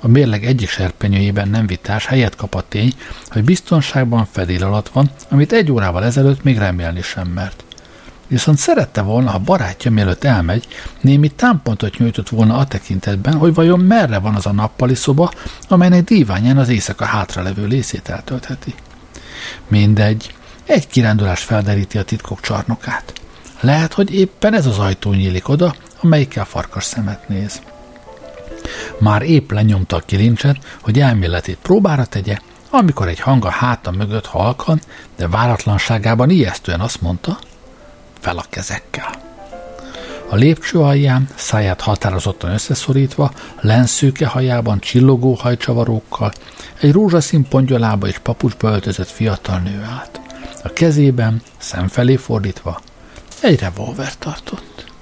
A mérleg egyik serpenyőjében nem vitás helyet kap a tény, hogy biztonságban fedél alatt van, amit egy órával ezelőtt még remélni sem mert. Viszont szerette volna, ha barátja mielőtt elmegy, némi támpontot nyújtott volna a tekintetben, hogy vajon merre van az a nappali szoba, amelynek díványán az éjszaka hátralevő részét eltöltheti. Mindegy, egy kirándulás felderíti a titkok csarnokát. Lehet, hogy éppen ez az ajtó nyílik oda, amelyikkel farkas szemet néz. Már épp lenyomta a kilincset, hogy elméletét próbára tegye, amikor egy hang a háta mögött halkan, de váratlanságában ijesztően azt mondta, fel a kezekkel. A lépcső alján, száját határozottan összeszorítva, lenszőke hajában csillogó hajcsavarókkal, egy rózsaszín pongyolába és papucsba öltözött fiatal nő állt. A kezében, szemfelé fordítva, egy revolver tartott.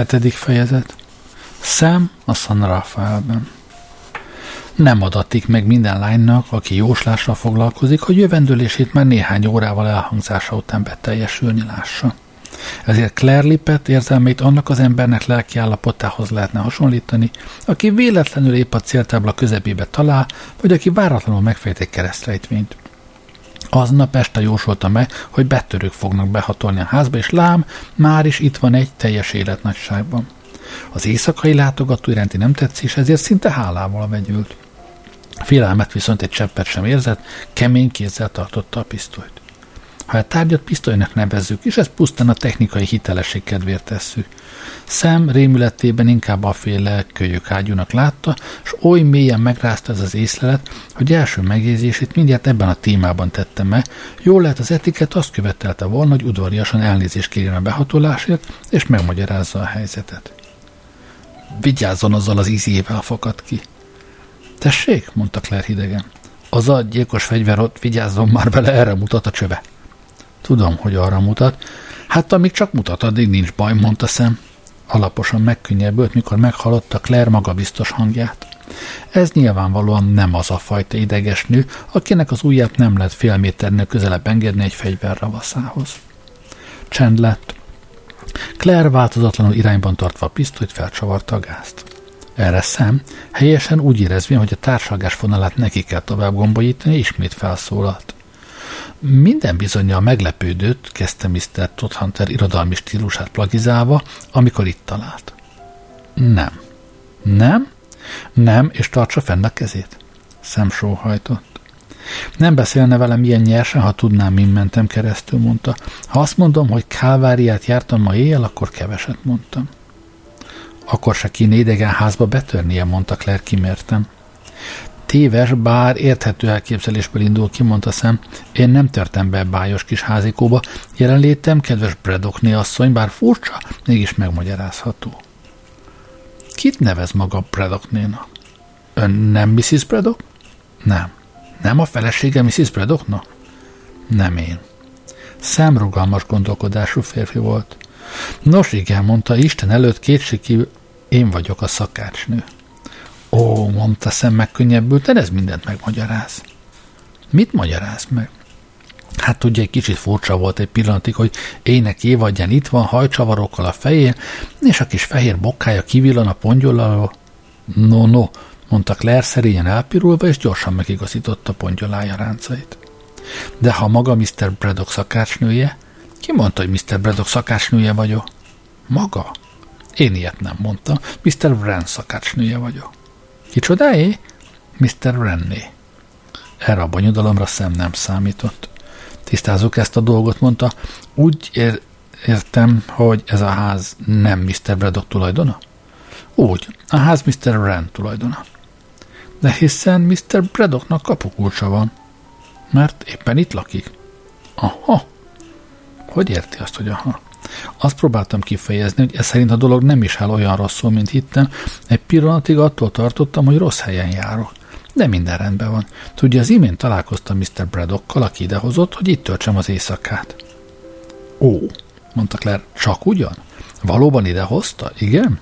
Hetedik fejezet. Sam a San Rafaelben. Nem adatik meg minden lánynak, aki jóslással foglalkozik, hogy jövendőlését már néhány órával elhangzása után beteljesülni lássa. Ezért Claire Lippet érzelmét annak az embernek lelki állapotához lehetne hasonlítani, aki véletlenül épp a céltábla közepébe talál, vagy aki váratlanul megfejt egy keresztrejtvényt. Aznap este jósolta meg, hogy betörők fognak behatolni a házba, és lám, már is itt van egy teljes életnagyságban. Az éjszakai látogató iránti nem tetszés ezért szinte hálával vegyült. Félelmet viszont egy cseppet sem érzett, kemény kézzel tartotta a pisztolyt. Ha a tárgyat pisztolynak nevezzük, és ezt pusztán a technikai hitelesség kedvéért tesszük. Szem rémületében inkább a féle kölyök ágyúnak látta, és oly mélyen megrázta ez az észlelet, hogy első megjegyzését mindjárt ebben a témában tette meg. Jól lehet az etiket azt követelte volna, hogy udvariasan elnézést kérjen a behatolásért, és megmagyarázza a helyzetet. Vigyázzon azzal az ízével fakad ki. Tessék, mondta Claire hidegen. Az a gyilkos fegyver ott vigyázzon már vele, erre mutat a csöve. Tudom, hogy arra mutat. Hát amíg csak mutat, addig nincs baj, mondta szem. Alaposan megkönnyebbült, mikor meghallotta Claire magabiztos hangját. Ez nyilvánvalóan nem az a fajta ideges nő, akinek az ujját nem lehet fél méternél közelebb engedni egy fegyver ravaszához. Csend lett. Claire változatlanul irányban tartva a pisztolyt felcsavarta a gázt. Erre szem, helyesen úgy érezvén, hogy a társalgás fonalát neki kell tovább gombolítani, ismét felszólalt. Minden bizonyal meglepődött, kezdte Mr. Todd Hunter irodalmi stílusát plagizálva, amikor itt talált. Nem. Nem? Nem, és tartsa fenn a kezét. Szem sóhajtott. Nem beszélne velem ilyen nyersen, ha tudnám, min mentem keresztül, mondta. Ha azt mondom, hogy kálváriát jártam ma éjjel, akkor keveset mondtam. Akkor se kéne idegen házba betörnie, mondta Claire kimértem. Téves, bár érthető elképzelésből indul ki, mondta szem. Én nem törtem be bájos kis házikóba. Jelenlétem, kedves Bredokné asszony, bár furcsa, mégis megmagyarázható. Kit nevez maga Bredoknénak? Ön nem Mrs. Bredok? Nem. Nem a felesége Mrs. Bredoknak? Nem én. Szem rugalmas gondolkodású férfi volt. Nos igen, mondta, Isten előtt kétségkívül én vagyok a szakácsnő. Ó, mondta szem megkönnyebbülten, ez mindent megmagyaráz. Mit magyaráz meg? Hát tudja, egy kicsit furcsa volt egy pillanatig, hogy ének évadján itt van, hajcsavarokkal a fején, és a kis fehér bokkája kivillan a pongyoláló. No, no, mondta Claire szerényen elpirulva, és gyorsan megigazította pongyolája ráncait. De ha maga Mr. Braddock szakácsnője, ki mondta, hogy Mr. Braddock szakácsnője vagyok? Maga? Én ilyet nem mondtam. Mr. Wren szakácsnője vagyok. Kicsodáé? Mr. Renné. Erre a bonyodalomra szem nem számított. Tisztázok ezt a dolgot, mondta. Úgy ér- értem, hogy ez a ház nem Mr. Braddock tulajdona? Úgy, a ház Mr. Wren tulajdona. De hiszen Mr. Braddocknak kapukulcsa van. Mert éppen itt lakik. Aha. Hogy érti azt, hogy aha? Azt próbáltam kifejezni, hogy ez szerint a dolog nem is áll olyan rosszul, mint hittem. Egy pillanatig attól tartottam, hogy rossz helyen járok. De minden rendben van. Tudja, az imént találkoztam Mr. Braddockkal, aki idehozott, hogy itt töltsem az éjszakát. Ó, mondta Claire, csak ugyan? Valóban idehozta? Igen?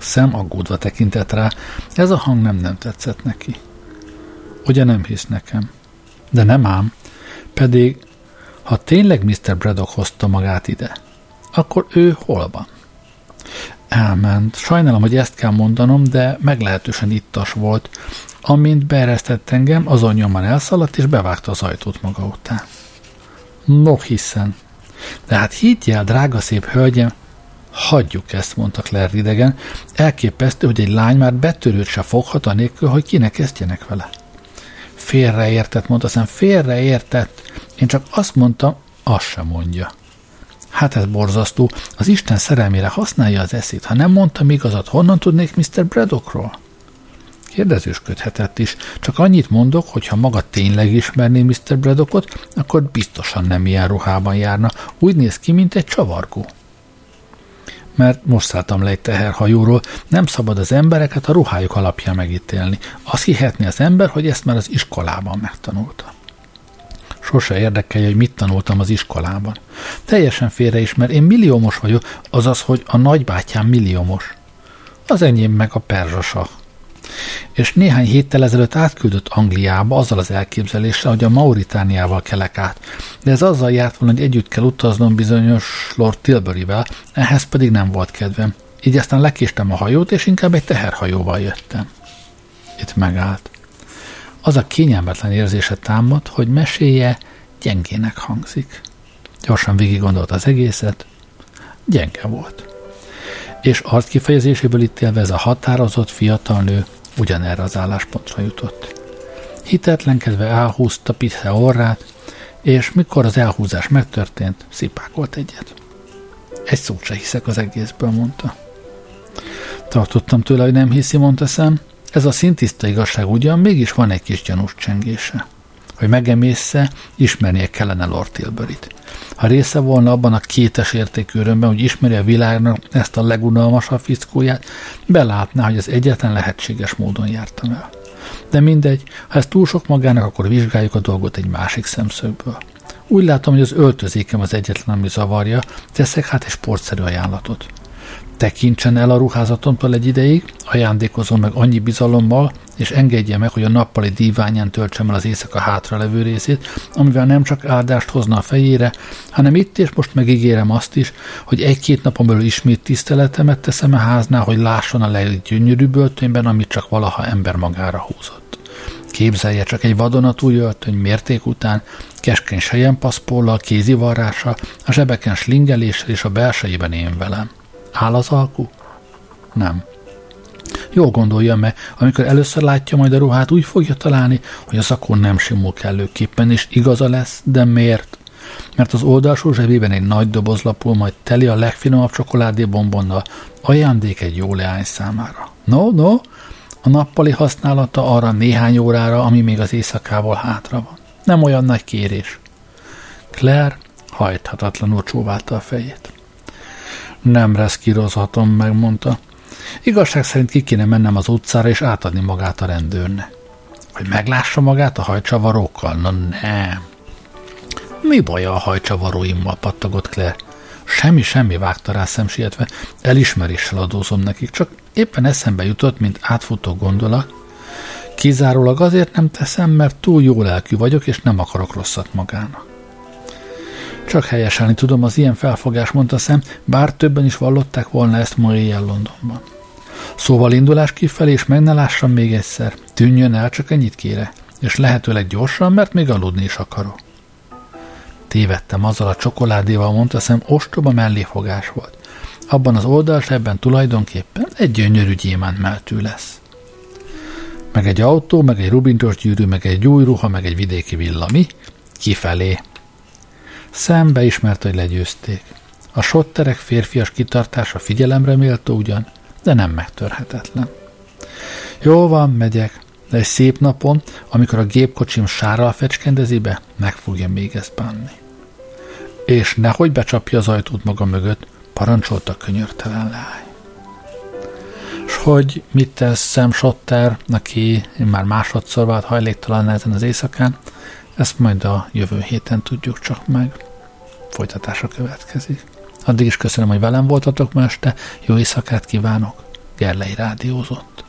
Szem aggódva tekintett rá. Ez a hang nem nem tetszett neki. Ugye nem hisz nekem? De nem ám. Pedig ha tényleg Mr. Braddock hozta magát ide, akkor ő hol van? Elment. Sajnálom, hogy ezt kell mondanom, de meglehetősen ittas volt. Amint beeresztett engem, azon nyomban elszaladt, és bevágta az ajtót maga után. No, hiszen. De hát higgy el, drága szép hölgyem, hagyjuk ezt, mondta Claire idegen. Elképesztő, hogy egy lány már betörőt se foghat anélkül, hogy kinek kezdjenek vele. Félreértett, mondta szem, félreértett. Én csak azt mondtam, azt sem mondja. Hát ez borzasztó, az Isten szerelmére használja az eszét. Ha nem mondtam igazat, honnan tudnék Mr. Braddockról? Kérdezősködhetett is. Csak annyit mondok, hogy ha maga tényleg ismerné Mr. Braddockot, akkor biztosan nem ilyen ruhában járna. Úgy néz ki, mint egy csavargó. Mert most szálltam le egy teherhajóról, nem szabad az embereket a ruhájuk alapján megítélni. Azt hihetni az ember, hogy ezt már az iskolában megtanulta. Sose érdekelje, hogy mit tanultam az iskolában. Teljesen félreismer, én milliómos vagyok, azaz, hogy a nagybátyám milliómos. Az enyém meg a perzsasa. És néhány héttel ezelőtt átküldött Angliába azzal az elképzeléssel, hogy a Mauritániával kelek át. De ez azzal járt volna, hogy együtt kell utaznom bizonyos Lord Tilburyvel, ehhez pedig nem volt kedvem. Így aztán lekéstem a hajót, és inkább egy teherhajóval jöttem. Itt megállt. Az a kényelmetlen érzése támad, hogy meséje gyengének hangzik. Gyorsan végig gondolt az egészet, gyenge volt. És arc kifejezéséből ítélve ez a határozott fiatal nő ugyanerre az álláspontra jutott. Hitetlenkedve elhúzta Pithe orrát, és mikor az elhúzás megtörtént, szipákolt egyet. Egy szót se hiszek az egészből, mondta. Tartottam tőle, hogy nem hiszi, mondta szem. Ez a szintiszta igazság ugyan, mégis van egy kis gyanús csengése. Hogy megemészze, ismernie kellene Lord Tilburyt. Ha része volna abban a kétes értékű örömben, hogy ismeri a világnak ezt a legunalmasabb fickóját, belátná, hogy az egyetlen lehetséges módon jártam el. De mindegy, ha ez túl sok magának, akkor vizsgáljuk a dolgot egy másik szemszögből. Úgy látom, hogy az öltözékem az egyetlen, ami zavarja, teszek hát egy sportszerű ajánlatot tekintsen el a ruházatomtól egy ideig, ajándékozom meg annyi bizalommal, és engedje meg, hogy a nappali díványán töltsem el az éjszaka hátra levő részét, amivel nem csak áldást hozna a fejére, hanem itt és most megígérem azt is, hogy egy-két napon belül ismét tiszteletemet teszem a háznál, hogy lásson a leggyönyörűbb öltönyben, amit csak valaha ember magára húzott. Képzelje csak egy vadonatúj öltöny mérték után, keskeny sejempaszpóllal, kézivarrása, a zsebeken slingeléssel és a belsejében én velem. Áll az alku? Nem. Jól gondolja meg, amikor először látja majd a ruhát, úgy fogja találni, hogy a szakon nem simul kellőképpen, és igaza lesz, de miért? Mert az oldalsó zsebében egy nagy doboz lapul, majd teli a legfinomabb csokoládé bombonnal, ajándék egy jó leány számára. No, no, a nappali használata arra néhány órára, ami még az éjszakával hátra van. Nem olyan nagy kérés. Claire hajthatatlanul csóválta a fejét. Nem reszkírozhatom, megmondta. Igazság szerint ki kéne mennem az utcára és átadni magát a rendőrnek. Hogy meglássa magát a hajcsavarókkal? Na nem. Mi baja a hajcsavaróimmal, pattogott Claire. Semmi, semmi vágta rá szemsietve. Elismeréssel adózom nekik, csak éppen eszembe jutott, mint átfutó gondolat. Kizárólag azért nem teszem, mert túl jó lelkű vagyok, és nem akarok rosszat magának. Csak helyeselni tudom az ilyen felfogás, mondta szem, bár többen is vallották volna ezt ma éjjel Londonban. Szóval indulás kifelé, és meg ne lássam még egyszer. Tűnjön el, csak ennyit kére. És lehetőleg gyorsan, mert még aludni is akarok. Tévedtem azzal a csokoládéval, mondta szem, ostoba melléfogás volt. Abban az oldalsebben tulajdonképpen egy gyönyörű gyémánt meltű lesz. Meg egy autó, meg egy rubintos gyűrű, meg egy új ruha, meg egy vidéki villa. Mi? Kifelé. Szembe ismert, hogy legyőzték. A sotterek férfias kitartása figyelemre méltó ugyan, de nem megtörhetetlen. Jó van, megyek, de egy szép napon, amikor a gépkocsim sárral fecskendezi be, meg fogja még ezt bánni. És nehogy becsapja az ajtót maga mögött, parancsolta könyörtelen leány. És hogy mit tesz Sam Sotter, aki már másodszor vált hajléktalan ezen az éjszakán, ezt majd a jövő héten tudjuk csak meg. Folytatása következik. Addig is köszönöm, hogy velem voltatok ma este. Jó éjszakát kívánok. Gerlei rádiózott.